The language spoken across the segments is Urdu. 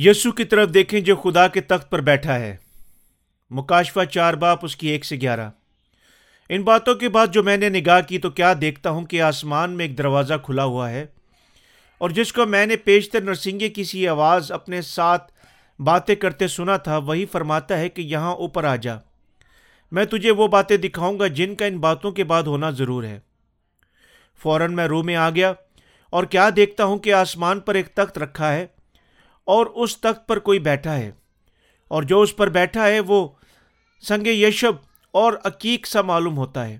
یسو کی طرف دیکھیں جو خدا کے تخت پر بیٹھا ہے۔ مکاشفہ چار باپ اس کی ایک سے گیارہ۔ ان باتوں کے بعد جو میں نے نگاہ کی تو کیا دیکھتا ہوں کہ آسمان میں ایک دروازہ کھلا ہوا ہے اور جس کو میں نے پیشتر نرسنگے کی سی آواز اپنے ساتھ باتیں کرتے سنا تھا، وہی فرماتا ہے کہ یہاں اوپر آ جا۔ میں تجھے وہ باتیں دکھاؤں گا جن کا ان باتوں کے بعد ہونا ضرور ہے۔ فوراً میں روح میں آ گیا اور کیا دیکھتا ہوں کہ آسمان پر ایک تخت رکھا ہے۔ اور اس تخت پر کوئی بیٹھا ہے۔ اور جو اس پر بیٹھا ہے، وہ سنگ یشب اور عقیق سا معلوم ہوتا ہے۔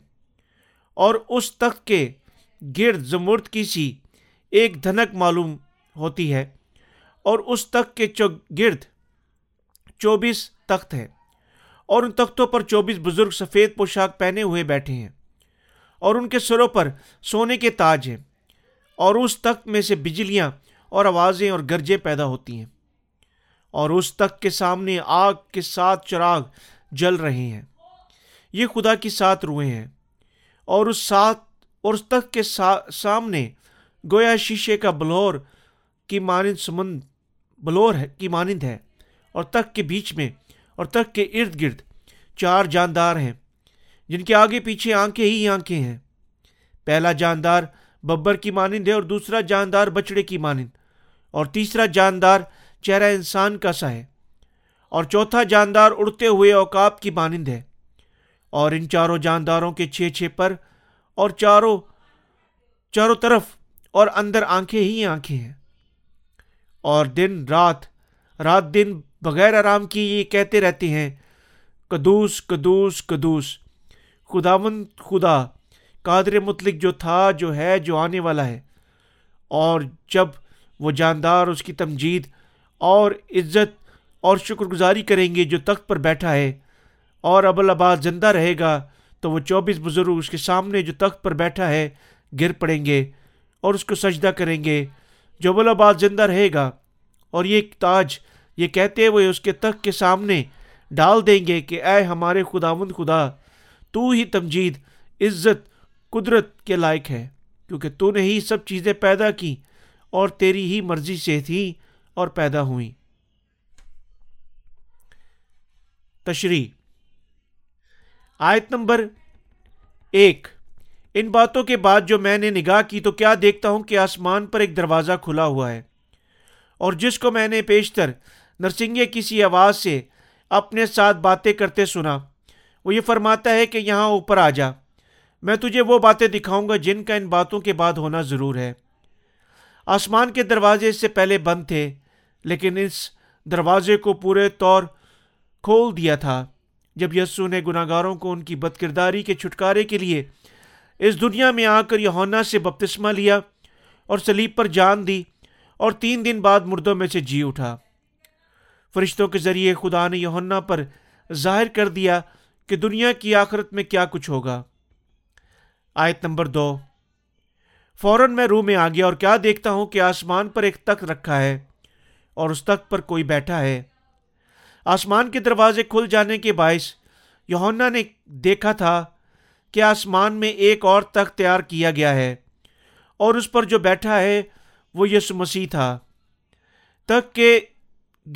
اور اس تخت کے گرد زمرد کی سی ایک دھنک معلوم ہوتی ہے۔ اور اس تخت کے گرد چوبیس تخت ہیں۔ اور ان تختوں پر چوبیس بزرگ سفید پوشاک پہنے ہوئے بیٹھے ہیں۔ اور ان کے سروں پر سونے کے تاج ہیں۔ اور اس تخت میں سے بجلیاں اور آوازیں اور گرجیں پیدا ہوتی ہیں اور اس تک کے سامنے آگ کے ساتھ چراغ جل رہے ہیں۔ یہ خدا کی سات روئیں ہیں اور اس سات اور اس تک کے سامنے گویا شیشے کا بلور کی مانند سمند بلور ہے کی مانند ہے اور تک کے بیچ میں اور تک کے ارد گرد چار جاندار ہیں جن کے آگے پیچھے آنکھیں ہی آنکھیں ہیں۔ پہلا جاندار ببر کی مانند ہے اور دوسرا جاندار بچڑے کی مانند۔ اور تیسرا جاندار چہرہ انسان کا سا ہے۔ اور چوتھا جاندار اڑتے ہوئے اوقاب کی مانند ہے۔ اور ان چاروں جانداروں کے چھ چھ پر اور چاروں چاروں طرف اور اندر آنکھیں ہی آنکھیں ہیں۔ اور دن، رات رات دن بغیر آرام کی یہ کہتے رہتے ہیں کدوس کدوس کدوس خداون خدا، قادر مطلق جو تھا، جو ہے، جو آنے والا ہے۔ اور جب وہ جاندار اس کی تمجید اور عزت اور شکر گزاری کریں گے جو تخت پر بیٹھا ہے۔ اور ابل آباد زندہ رہے گا تو وہ چوبیس بزرگ اس کے سامنے جو تخت پر بیٹھا ہے گر پڑیں گے اور اس کو سجدہ کریں گے۔ جو ابل زندہ رہے گا اور یہ تاج یہ کہتے ہوئے اس کے تخت کے سامنے ڈال دیں گے کہ اے ہمارے خداوند خدا، تو ہی تمجید، عزت، قدرت کے لائق ہے، کیونکہ تو نے ہی سب چیزیں پیدا کی اور تیری ہی مرضی سے تھی اور پیدا ہوئی تشریح۔ آیت نمبر ایک۔ ان باتوں کے بعد جو میں نے نگاہ کی تو کیا دیکھتا ہوں کہ آسمان پر ایک دروازہ کھلا ہوا ہے اور جس کو میں نے پیشتر نرسنگے کسی آواز سے اپنے ساتھ باتیں کرتے سنا۔ وہ یہ فرماتا ہے کہ یہاں اوپر آ جا۔ میں تجھے وہ باتیں دکھاؤں گا جن کا ان باتوں کے بعد ہونا ضرور ہے۔ آسمان کے دروازے اس سے پہلے بند تھے، لیکن اس دروازے کو پورے طور کھول دیا تھا۔ جب یسو نے گناہ گاروں کو ان کی بد کرداری کے چھٹکارے کے لیے اس دنیا میں آ کر یونا سے بپتسمہ لیا اور سلیب پر جان دی اور تین دن بعد مردوں میں سے جی اٹھا۔ فرشتوں کے ذریعے خدا نے یونا پر ظاہر کر دیا کہ دنیا کی آخرت میں کیا کچھ ہوگا۔ آیت نمبر دو۔ فوراً میں روح میں آ گیا اور کیا دیکھتا ہوں کہ آسمان پر ایک تخت رکھا ہے اور اس تخت پر کوئی بیٹھا ہے۔ آسمان کے دروازے کھل جانے کے باعث یونا نے دیکھا تھا کہ آسمان میں ایک اور تخت تیار کیا گیا ہے اور اس پر جو بیٹھا ہے وہ یس مسیح تھا۔ تخت کے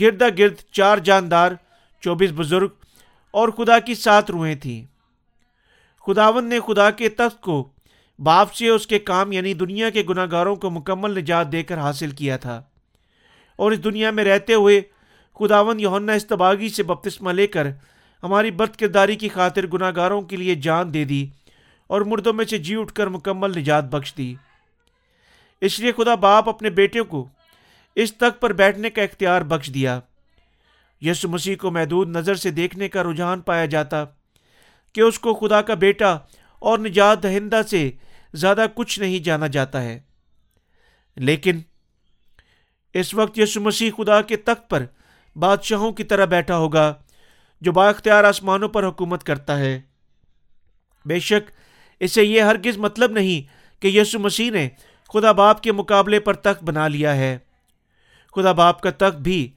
گردا گرد چار جاندار، چوبیس بزرگ اور خدا کی سات روحیں تھیں۔ خداون نے خدا کے تخت کو باپ سے اس کے کام یعنی دنیا کے گناہ گاروں کو مکمل نجات دے کر حاصل کیا تھا۔ اور اس دنیا میں رہتے ہوئے خداون یونا استباغی سے بپتسمہ لے کر ہماری بد کرداری کی خاطر گناہ گاروں کے لیے جان دے دی اور مردوں میں سے جی اٹھ کر مکمل نجات بخش دی۔ اس لیے خدا باپ اپنے بیٹے کو اس تک پر بیٹھنے کا اختیار بخش دیا۔ یسو مسیح کو محدود نظر سے دیکھنے کا رجحان پایا جاتا کہ اس کو خدا کا بیٹا اور نجات دہندہ سے زیادہ کچھ نہیں جانا جاتا ہے۔ لیکن اس وقت یسو مسیح خدا کے تخت پر بادشاہوں کی طرح بیٹھا ہوگا، جو با اختیار آسمانوں پر حکومت کرتا ہے۔ بے شک اسے یہ ہرگز مطلب نہیں کہ یسو مسیح نے خدا باپ کے مقابلے پر تخت بنا لیا ہے۔ خدا باپ کا تخت بھی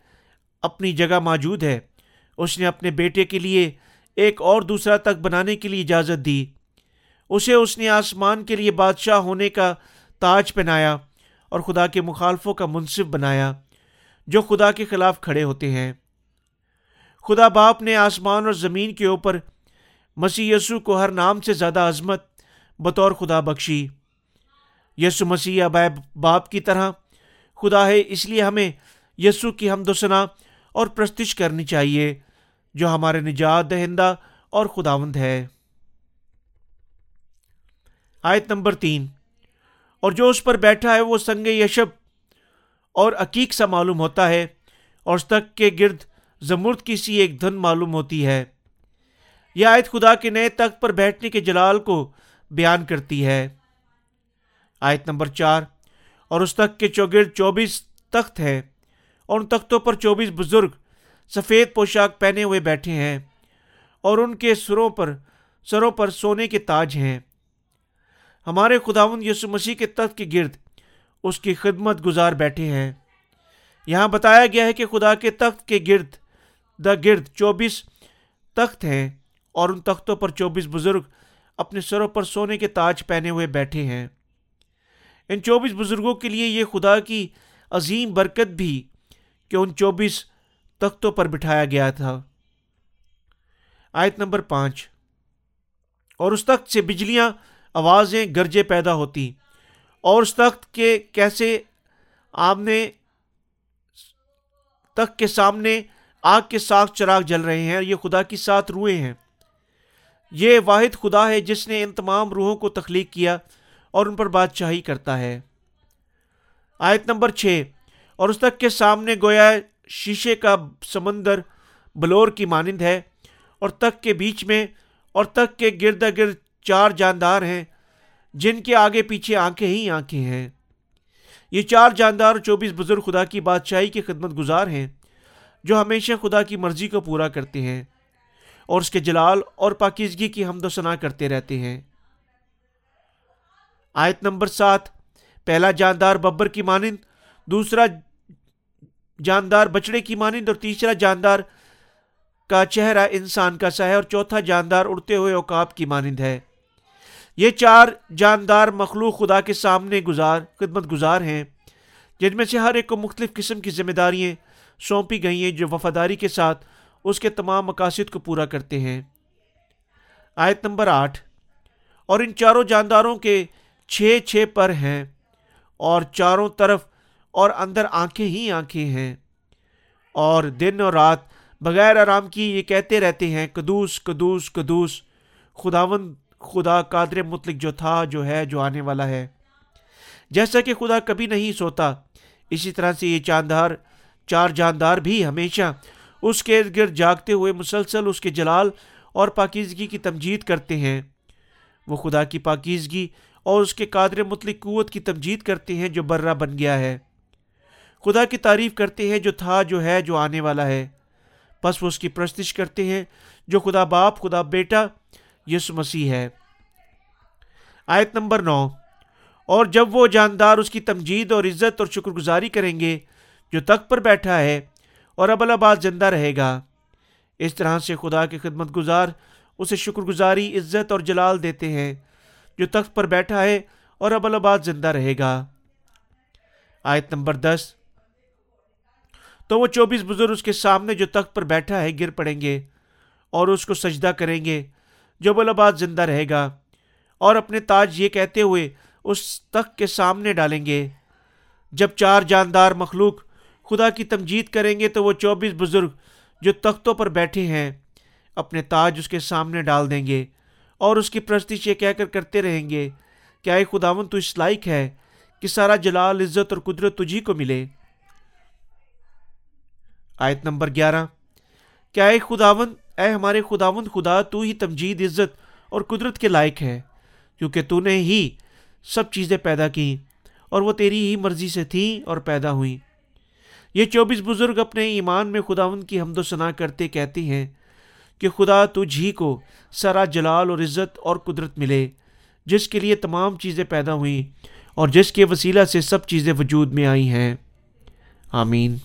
اپنی جگہ موجود ہے۔ اس نے اپنے بیٹے کے لیے ایک اور دوسرا تخت بنانے کے لیے اجازت دی۔ اسے اس نے آسمان کے لیے بادشاہ ہونے کا تاج پہنایا اور خدا کے مخالفوں کا منصف بنایا جو خدا کے خلاف کھڑے ہوتے ہیں۔ خدا باپ نے آسمان اور زمین کے اوپر مسیح یسو کو ہر نام سے زیادہ عظمت بطور خدا بخشی۔ یسو مسیح ابائے باپ کی طرح خدا ہے، اس لیے ہمیں یسو کی حمد و ثنا اور پرستش کرنی چاہیے جو ہمارے نجات دہندہ اور خداوند ہے۔ آیت نمبر تین۔ اور جو اس پر بیٹھا ہے وہ سنگ یشب۔ اور عقیق سا معلوم ہوتا ہے، اور اس تک کے گرد زمرد کی سی ایک دھن معلوم ہوتی ہے۔ یہ آیت خدا کے نئے تخت پر بیٹھنے کے جلال کو بیان کرتی ہے۔ آیت نمبر چار۔ اور اس تک کے چوگرد چوبیس تخت ہیں۔ اور ان تختوں پر چوبیس بزرگ سفید پوشاک پہنے ہوئے بیٹھے ہیں۔ اور ان کے سروں پر سروں پر سونے کے تاج ہیں۔ ہمارے خداون یسو مسیح کے تخت کے گرد اس کی خدمت گزار بیٹھے ہیں۔ یہاں بتایا گیا ہے کہ خدا کے تخت کے گرد، دا گرد چوبیس تخت ہیں اور ان تختوں پر چوبیس بزرگ اپنے سروں پر سونے کے تاج پہنے ہوئے بیٹھے ہیں۔ ان چوبیس بزرگوں کے لیے یہ خدا کی عظیم برکت بھی کہ ان چوبیس تختوں پر بٹھایا گیا تھا۔ آیت نمبر پانچ۔ اور اس تخت سے بجلیاں آوازیں گرجے پیدا ہوتی اور اس تخت کے کیسے آمنے تخت کے سامنے آگ کے ساخ چراغ جل رہے ہیں یہ خدا کی ساتھ روئے ہیں۔ یہ واحد خدا ہے جس نے ان تمام روحوں کو تخلیق کیا اور ان پر بادشاہی کرتا ہے۔ آیت نمبر چھ، اور اس تک کے سامنے گویا شیشے کا سمندر بلور کی مانند ہے اور تک کے بیچ میں اور تک کے گرد گرد چار جاندار ہیں، جن کے آگے پیچھے آنکھیں ہی آنکھیں ہیں۔ یہ چار جاندار چوبیس بزرگ خدا کی بادشاہی کی خدمت گزار ہیں، جو ہمیشہ خدا کی مرضی کو پورا کرتے ہیں اور اس کے جلال اور پاکیزگی کی حمد و ثنا کرتے رہتے ہیں۔ آیت نمبر سات، پہلا جاندار ببر کی مانند، دوسرا جاندار بچڑے کی مانند اور تیسرا جاندار کا چہرہ انسان کا سا ہے اور چوتھا جاندار اڑتے ہوئے اوقاب کی مانند ہے۔ یہ چار جاندار مخلوق خدا کے سامنے گزار، خدمت گزار ہیں، جن میں سے ہر ایک کو مختلف قسم کی ذمہ داریاں سونپی گئی ہیں، جو وفاداری کے ساتھ اس کے تمام مقاصد کو پورا کرتے ہیں۔ آیت نمبر آٹھ، اور ان چاروں جانداروں کے چھ چھ پر ہیں، اور چاروں طرف اور اندر آنکھیں ہی آنکھیں ہیں۔ اور دن اور رات بغیر آرام کی یہ کہتے رہتے ہیں کدوس کدوس کدوس خداون خدا قادر مطلق جو تھا، جو ہے، جو آنے والا ہے۔ جیسا کہ خدا کبھی نہیں سوتا، اسی طرح سے یہ چاندار چار جاندار بھی ہمیشہ اس کے ارد گرد جاگتے ہوئے مسلسل اس کے جلال اور پاکیزگی کی تمجید کرتے ہیں۔ وہ خدا کی پاکیزگی اور اس کے قادر مطلق قوت کی تمجید کرتے ہیں جو برہ بن گیا ہے۔ خدا کی تعریف کرتے ہیں جو تھا، جو ہے، جو آنے والا ہے۔ بس وہ اس کی پرستش کرتے ہیں جو خدا باپ، خدا بیٹا یس مسیح ہے۔ آیت نمبر نو، اور جب وہ جاندار اس کی تمجید اور عزت اور شکر گزاری کریں گے جو تخت پر بیٹھا ہے اور اب آباد زندہ رہے گا، اس طرح سے خدا کی خدمت گزار اسے شکر گزاری، عزت اور جلال دیتے ہیں۔ جو تخت پر بیٹھا ہے اور اب آباد زندہ رہے گا۔ آیت نمبر دس، تو وہ چوبیس بزرگ اس کے سامنے جو تخت پر بیٹھا ہے، گر پڑیں گے اور اس کو سجدہ کریں گے۔ جو بلاباد زندہ رہے گا۔ اور اپنے تاج یہ کہتے ہوئے اس تخت کے سامنے ڈالیں گے۔ جب چار جاندار مخلوق خدا کی تمجید کریں گے تو وہ چوبیس بزرگ جو تختوں پر بیٹھے ہیں، اپنے تاج اس کے سامنے ڈال دیں گے اور اس کی پرستش یہ کہہ کر کرتے رہیں گے کیا اے خداون تو اس لائق ہے کہ سارا جلال، عزت اور قدرت تجھی کو ملے۔ آیت نمبر گیارہ۔ کیا اے خداون اے ہمارے خداون خدا تو ہی تمجید، عزت اور قدرت کے لائق ہے، کیونکہ تو نے ہی سب چیزیں پیدا کی اور وہ تیری ہی مرضی سے تھیں اور پیدا ہوئیں۔ یہ چوبیس بزرگ اپنے ایمان میں خداون کی حمد و ثنا کرتے کہتے ہیں کہ خدا تجھ ہی کو سرا جلال اور عزت اور قدرت ملے، جس کے لیے تمام چیزیں پیدا ہوئیں اور جس کے وسیلہ سے سب چیزیں وجود میں آئی ہیں۔ آمین۔